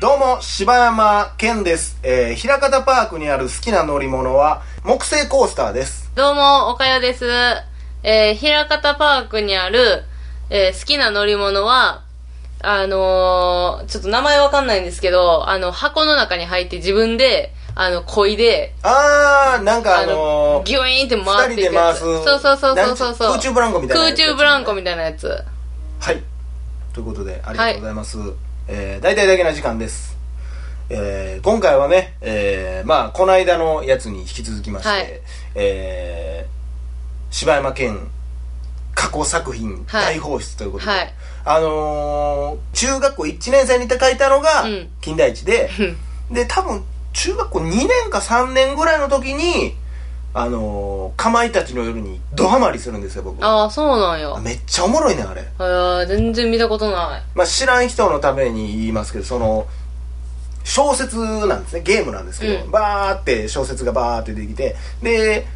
どうも、柴山健です。えー、平方パークにある好きな乗り物は、木製コースターです。どうも、おかよです。えー、平方パークにある、えー、好きな乗り物は、あのー、ちょっと名前わかんないんですけど、あの、箱の中に入って自分で、あの、漕いで、あー、なんかあのー、ギュイーンって回っていくやつ。そうそうそうそうそう空中ブランコみたいな空中ブランコみたいなやつ。はい。ということで、ありがとうございます。えー、大体だけな時間です。えー、今回はね、えー、まあ、この間のやつに引き続きまして、はい。えー、柴山健過去作品はい。大放出ということで、はい。あのー、中学校1年生に書いたのがうん。金田一で、で、多分、中学校2年か3年ぐらいの時に、あのー、かまいたちの夜にドハマりするんですよ、僕。ああ、そうなんや。めっちゃおもろいね、あれ。あー全然見たことない。まあ、知らん人のために言いますけど、その、小説なんですね、ゲームなんですけど、うんバーって小説がバーって出てきて、で、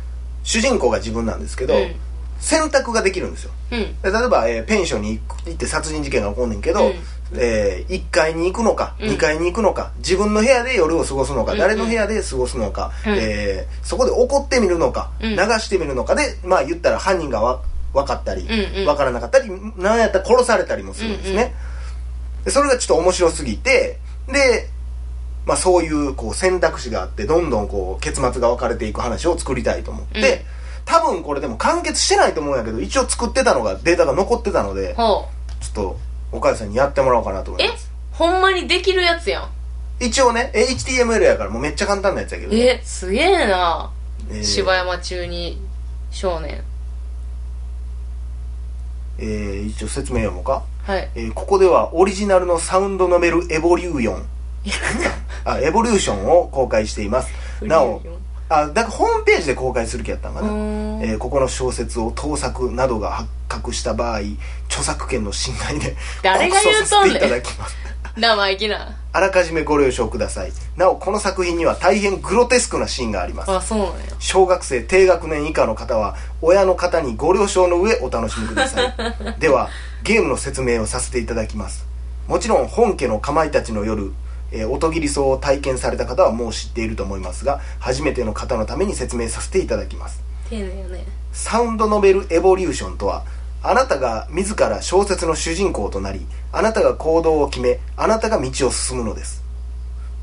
主人公が自分なんですけど、うん選択ができるんですよ。うん。で例えば、えーペンションに行く行って殺人事件が起こんねんけど、うんえ1階に行くのか、うん。2階に行くのか自分の部屋で夜を過ごすのか、うん誰の部屋で過ごすのか、うん。えーそこで怒ってみるのか、うん。流してみるのかでまあ言ったら犯人がわ分かったり、うんうん。分からなかったりなんやったら殺されたりもするんですね、うんうんでそれがちょっと面白すぎてでまあそういうこう選択肢があってどんどんこう結末が分かれていく話を作りたいと思って、うん。多分これでも完結してないと思うんやけど一応作ってたのがデータが残ってたのでほちょっと岡谷さんにやってもらおうかなと思う。えいますほんまにできるやつやん。一応ね HTML やからもうめっちゃ簡単なやつやけど、え、すげえな。えー柴山中二少年。えー一応説明読もうか、はい。えーここではオリジナルのサウンドノベルエボリューションあエボリューションを公開していますなおあだからホームページで公開する気やったんかな、えーここの小説を盗作などが発覚した場合著作権の侵害で誰が言うとんねん。生意気な。あらかじめご了承ください。なおこの作品には大変グロテスクなシーンがあります。あ、そうなんや。小学生低学年以下の方は親の方にご了承の上お楽しみください。ではゲームの説明をさせていただきます。もちろん本家のかまいたちの夜えー音切り層を体験された方はもう知っていると思いますが初めての方のために説明させていただきます。丁寧よね。サウンドノベルエボリューションとはあなたが自ら小説の主人公となりあなたが行動を決めあなたが道を進むのです。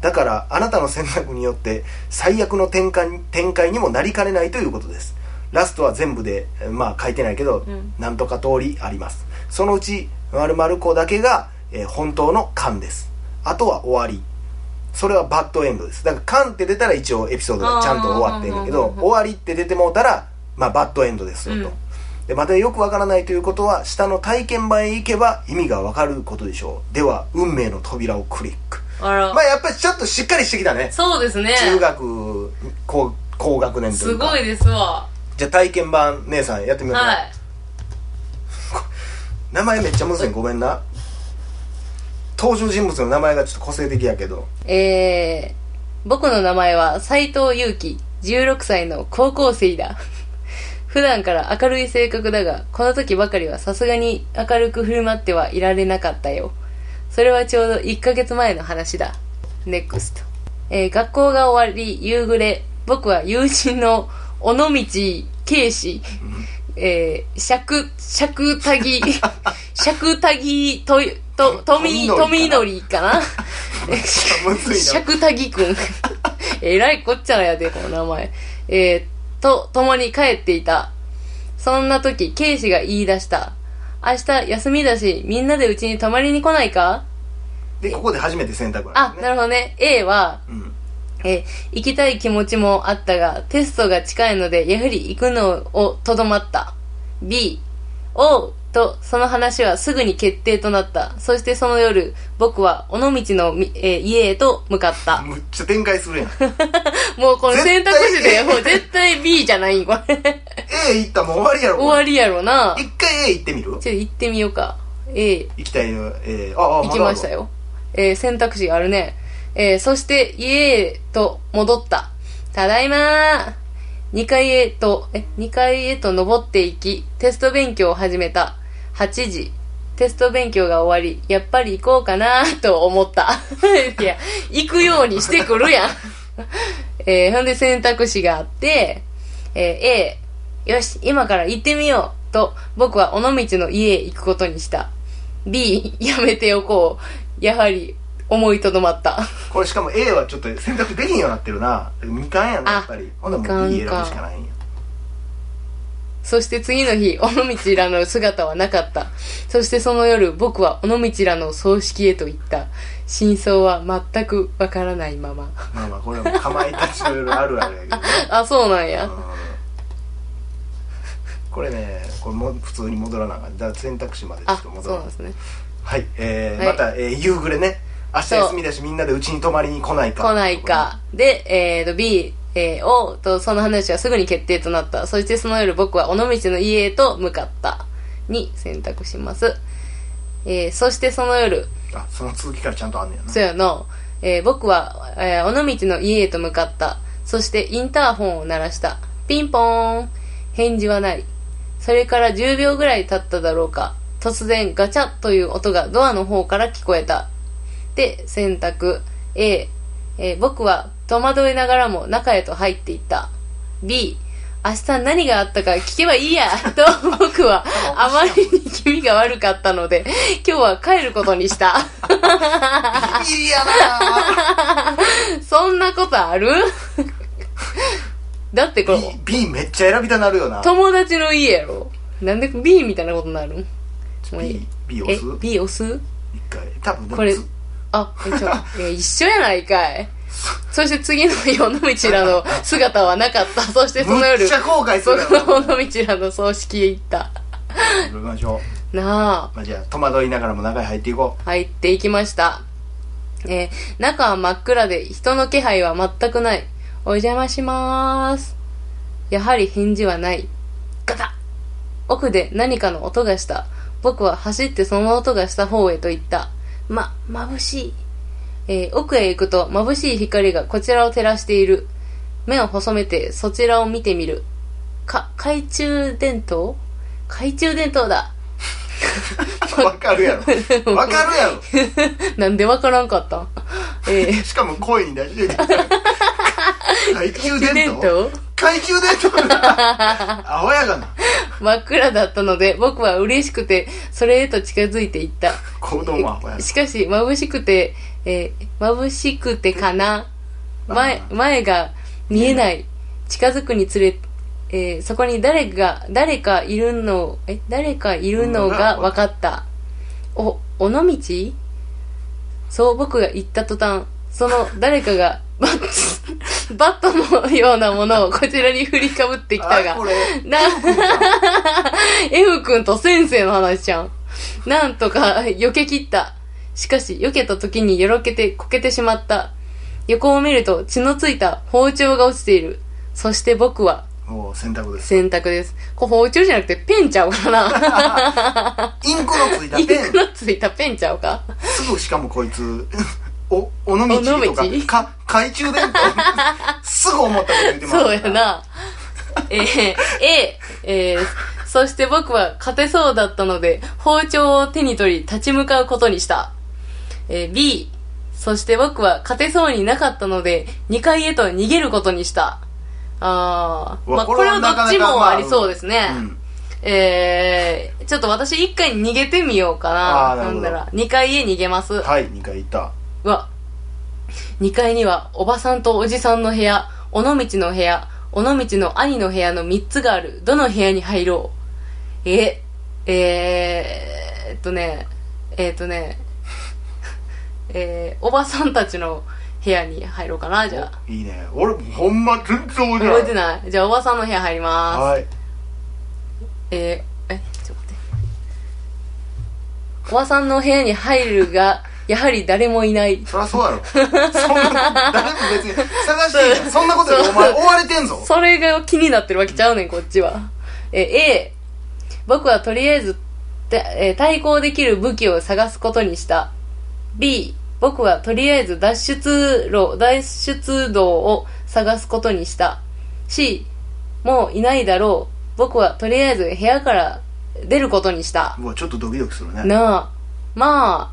だからあなたの選択によって最悪の展開展開にもなりかねないということです。ラストは全部でえーまあ書いてないけど、ん。なんとか通りあります。そのうち〇〇個だけが、えー本当の勘ですあとは終わり。それはバッドエンドです。だから勘って出たら一応エピソードがちゃんと終わってるんだけど終わりって出てもうたらまあバッドエンドですよと、うん。でまたよくわからないということは下の体験版へ行けば意味がわかることでしょう。では運命の扉をクリック。あら。まあやっぱりちょっとしっかりしてきたね。そうですね。中学高高学年といすうか。ごいですわ。じゃあ体験版姉さんやってみようか、はい。名前めっちゃむずい。ごめんな登場人物の名前がちょっと個性的やけどえー、僕の名前は斉藤祐樹、16歳の高校生だ。普段から明るい性格だが、この時ばかりはさすがに明るく振る舞ってはいられなかったよ。それはちょうど1ヶ月前の話だ。NEXT。えー学校が終わり、夕暮れ、僕は友人の尾道慶氏、えー、尺、尺たぎ、尺たぎと、と、とみ、とみのりかな むずいな 尺たぎくん。えらいこっちゃらやで、この名前。えー、と、共に帰っていた。そんな時、ケイシが言い出した。明日休みだし、みんなでうちに泊まりに来ないか？でここで初めて選択なあん、ですねなるほどね。A は、うんえー行きたい気持ちもあったが、テストが近いので、やはり行くのをとどまった。B、O と、その話はすぐに決定となった。そしてその夜、僕は尾道のみ、えー家へと向かった。むっちゃ展開するやん もうこの選択肢で、絶対 A もう絶対 B じゃないこれ。A 行ったらもう終わりやろ終わりやろな。一回 A 行ってみる？ちょっと行ってみようか。A、行きたいの、えー、ああ行きましたよ。えー選択肢があるね。えーそして家へと戻った。ただいまー。2階へと、え、2階へと登っていき、テスト勉強を始めた。8時。テスト勉強が終わり、やっぱり行こうかなと思った。いや、行くようにしてくるやん。えー、ほんで選択肢があって、えー A、よし、今から行ってみようと、僕は尾道の家へ行くことにした。B、やめておこう。やはり、思いとどまった。これしかも A はちょっと選択できんようになってるなみかんやなやっぱりほんならもう B 選ぶしかないんやそして次の日、尾道らの姿はなかった。そしてその夜、僕は尾道らの葬式へと行った。真相は全くわからないまま。まあまあこれはもうかまいたちの夜あるあるやけどね あ、そうなんや。うんこれねこれもう普通に戻らなあかんだ選択肢までちょあっと、戻らなそうなんですね。はい、えーはいまた、えー夕暮れね明日休みだしみんなでうちに泊まりに来ないか来ないか。で、えーと、B、えー、O とその話はすぐに決定となった。そしてその夜僕は尾道の家へと向かった。に選択します。えー、そしてその夜、あその続きからちゃんとあんねやなそうやな。えー僕は、えー尾道の家へと向かった。そしてインターホンを鳴らした。ピンポーン。返事はない。それから10秒ぐらい経っただろうか。突然ガチャッという音がドアの方から聞こえた。で、選択。A、えー僕は戸惑いながらも中へと入っていった。B、明日何があったか聞けばいいや。と僕はあまりに気味が悪かったので、今日は帰ることにした。ビビりやな。そんなことある？だってこれ、B, B めっちゃ選びたなるよな。友達の家やろ？なんで B みたいなことになるん？B, B 押えす、B 押す？一回。多分これつ、あ、えち一緒やないかい。そして次の日、尾道らの姿はなかった。そしてその夜、むっちゃ後悔すそるやのろ尾道らの葬式へ行った。行きましょうなあ。まあ、じゃあ戸惑いながらも中へ入っていこ入っていきました。えー中は真っ暗で人の気配は全くない。お邪魔しまーす。やはり返事はない。ガタッ奥で何かの音がした。僕は走ってその音がした方へと行った。ま、眩しい。えー奥へ行くと眩しい光がこちらを照らしている。目を細めてそちらを見てみる。か、懐中電灯？懐中電灯だ。うわかるやろ。わかるやろ。なんでわからんかった？んえー。しかも声に出してる懐中電灯？懐中電灯？アホやがな真っ暗だったので僕は嬉しくてそれへと近づいていった。子供アホやなしかし眩しくて、えー眩しくてかな。前前が見えない。近づくにつれ、えーそこに誰が誰かいるのえ誰かいるのが分かった。お尾道？そう僕が言った途端その誰かがバッ バットのようなものをこちらに振りかぶってきたがな、F 君と先生の話じゃん。なんとか避け切った。しかし、避けた時によろけてこけてしまった。横を見ると血のついた包丁が落ちている。そして僕はもう選択です選択です。これ包丁じゃなくてペンちゃうかな。インクのついたインペンクのついたペンちゃうかすぐしかもこいつお尾道とかか懐中電灯すぐ思ったこと言ってますそうやな。えー、A、えー、そして僕は勝てそうだったので、包丁を手に取り立ち向かうことにした。えー、B、そして僕は勝てそうになかったので、2階へと逃げることにした。あー、まあ、ここれはどっちもありそうですね。うんえー、ちょっと私1回逃げてみようかな。なるほどんだら、2階へ逃げます。はい2回行ったうわ。2階にはおばさんとおじさんの部屋、尾道の部屋、尾道の兄の部屋の3つがある。どの部屋に入ろう？え、えー、えっとね、えっとね、えー、おばさんたちの部屋に入ろうかな、じゃあ。いいね俺ほんま全然覚えてない覚えてない？じゃあおばさんの部屋入ります。はいえー、え、ちょっと待って。おばさんの部屋に入るが、やはり誰もいない。そりゃそうやろそんな誰も別に探してそんなことよりお前追われてんぞそれが気になってるわけちゃうねん、こっちは。え、A、僕はとりあえず、てえー対抗できる武器を探すことにした。B、僕はとりあえず脱出路、脱出道を探すことにした。C、もういないだろう。僕はとりあえず部屋から出ることにした。うわちょっとドキドキするねなあ。まあ、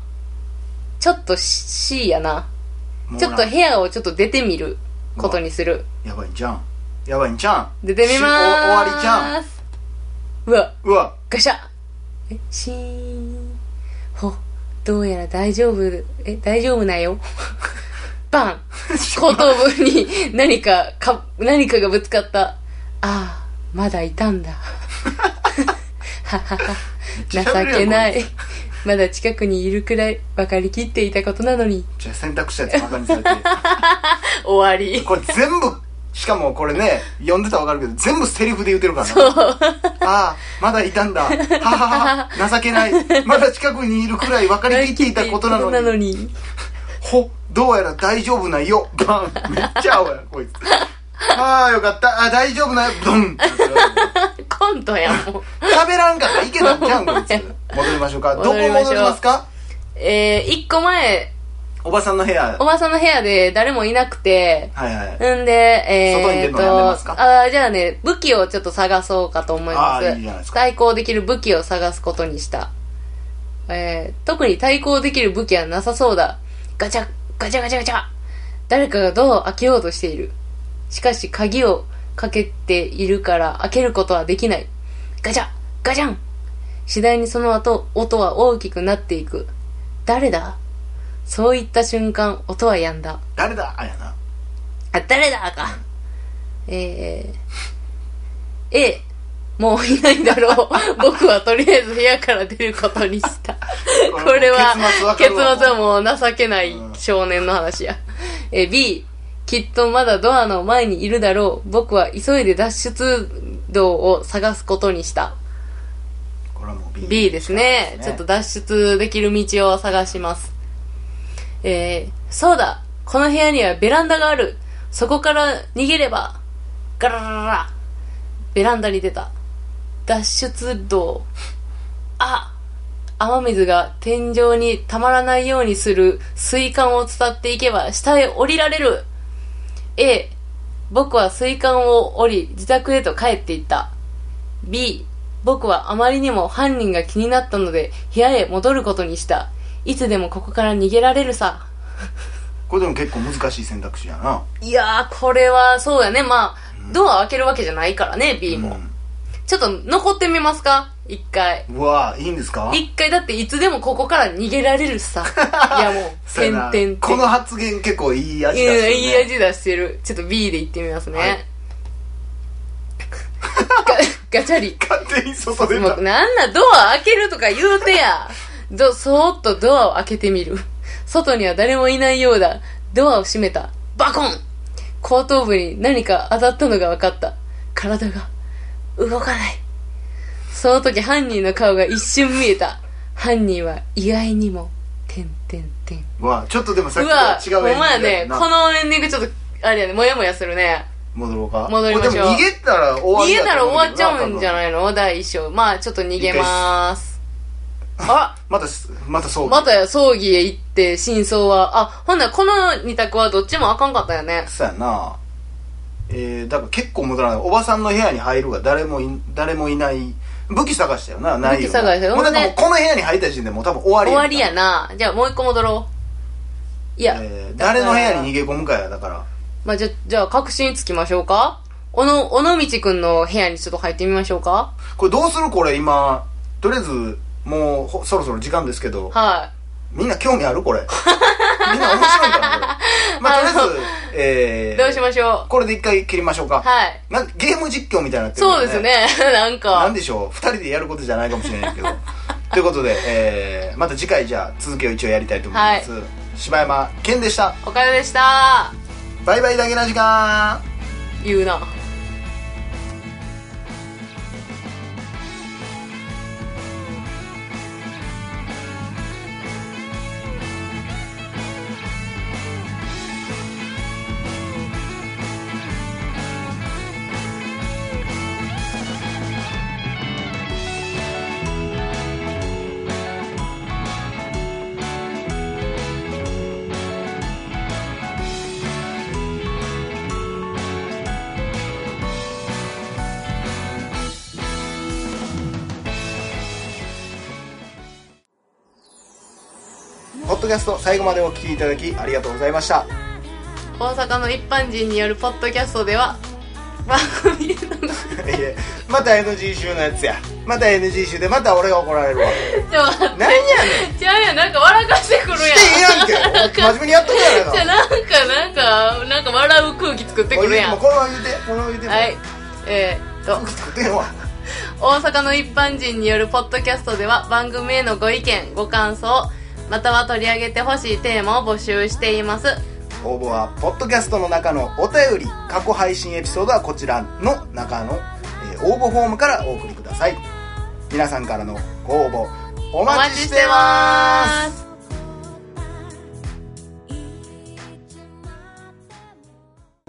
ちょっと C やな。ちょっと部屋をちょっと出てみることにする。やばいんじゃんやばいんじゃん出てみまーす。終わりじゃん。うわ、うわガシャえ、シーン。ほ、どうやら大丈夫、え、大丈夫なよ。バン 後頭部に何か、か、何かがぶつかった。ああ、まだいたんだ。ははは。情けない。まだ近くにいるくらい分かりきっていたことなのに。じゃあ選択したやつバカにされて。終わり。これ全部しかもこれね読んでたらわかるけど全部セリフで言うてるからな。ああまだいたんだ。はははは情けない。まだ近くにいるくらい分かりきっていたことなのに。に。ほどうやら大丈夫なよ。バン。めっちゃ青やこいつ。ああよかった。あ大丈夫なよ。ドンコントやもう。喋らんかったらいけたんちゃうんこいつ戻りましょうか どこ戻りましょう戻りますかえー、一個前、おばさんの部屋おばさんの部屋で誰もいなくて、はいはいんで、えー、外に出るのやめますか？と、あーじゃあね、武器をちょっと探そうかと思います。あーいいじゃないですか対抗できる武器を探すことにした。えー、特に対抗できる武器はなさそうだ。ガチャ、ガチャガチャガチャ。誰かがドアを開けようとしている。しかし鍵をかけているから開けることはできない。ガチャ、ガチャン。次第にその後、音は大きくなっていく。誰だ？そういった瞬間、音は止んだ。誰だ？あやなあ、誰だか。えー、A、もういないんだろう。僕はとりあえず部屋から出ることにした。これは、結結末はもう情けない少年の話や。えー、B、きっとまだドアの前にいるだろう。僕は急いで脱出道を探すことにした。これはもう B, B ですね。ちょっと脱出できる道を探します。えー、そうだこの部屋にはベランダがあるそこから逃げればガララララベランダに出た。脱出道。あ雨水が天井にたまらないようにする水管を伝っていけば下へ降りられる A 僕は水管を降り自宅へと帰っていった。B 僕はあまりにも犯人が気になったので部屋へ戻ることにした。いつでもここから逃げられるさ。これでも結構難しい選択肢やな。いやーこれはそうやね。まあドア開けるわけじゃないからね B も、ちょっと残ってみますか？一回。うわいいんですか？一回だっていつでもここから逃げられるさ。いやもうそうやな。点々この発言結構いい味い出してる、ね、やいい味出してる。ちょっと B でいってみますね、はい。ガガチャリ。勝手に外出た。なんなドア開けるとか言うてや。どそーっとドアを開けてみる。外には誰もいないようだ。ドアを閉めた。バコン。後頭部に何か当たったのが分かった。体が動かない。その時犯人の顔が一瞬見えた。犯人は意外にもてんてんてん。うわちょっとでもさっうきとはわ違うほんまやね。なこのエンディングちょっとあれやね。もやもやするね。戻ろうか。戻りましょう。逃げたら終わ逃りやげたら終わっちゃうんじゃいないの？第一章。まあちょっと逃げまーすあまたすまたそうまた葬儀へ行って真相は。あほんならこの二択はどっちもあかんかったよね。そうやなえー、だから結構戻らないおばさんの部屋に入るが誰もい誰もいない。武器探したよなないよな。武器探したよ。もうだからもうこの部屋に入った時点でもう多分終わり終わりやな。じゃあもう一個戻ろう。いや、えーだから誰の部屋に逃げ込むかやだから。まあ、じゃじゃあ確信つきましょうか？小野尾道くんの部屋にちょっと入ってみましょうか？これどうするこれ今。とりあえずもうほそろそろ時間ですけど。はみんな興味あるこれ。みんな面白いんかなこれまあとりあえずえー、いどうしましょこれで一回切りましょうか。うはい。なんゲーム実況みたいになってるそうですね。なんか。なんでしょう。二人でやることじゃないかもしれないけど。ということで、えー、また次回じゃあ続きを一応やりたいと思います、柴山健でした。おかよでした。バイバイだけな時間。言うなッドキャスト最後までお聞きいただきありがとうございました。大阪の一般人によるポッドキャストでは番組のいやまた NG 集のやつや。また NG 集でまた俺が怒られるわ。ちょ待って。何やねん。じゃあやなんか笑かしてくるやん。してええやんけ真面目にやっとくやないかじゃあなんかなんかなんか笑う空気作ってくるやん。もうこのまま言うて。このまま言うて。もはい。えー、っと。空気作ってんわ。大阪の一般人によるポッドキャストでは番組へのご意見ご感想または取り上げてほしいテーマを募集しています。応募はポッドキャストの中のお便り過去配信エピソードはこちらの中の、えー応募フォームからお送りください。皆さんからのご応募お待ちしてます。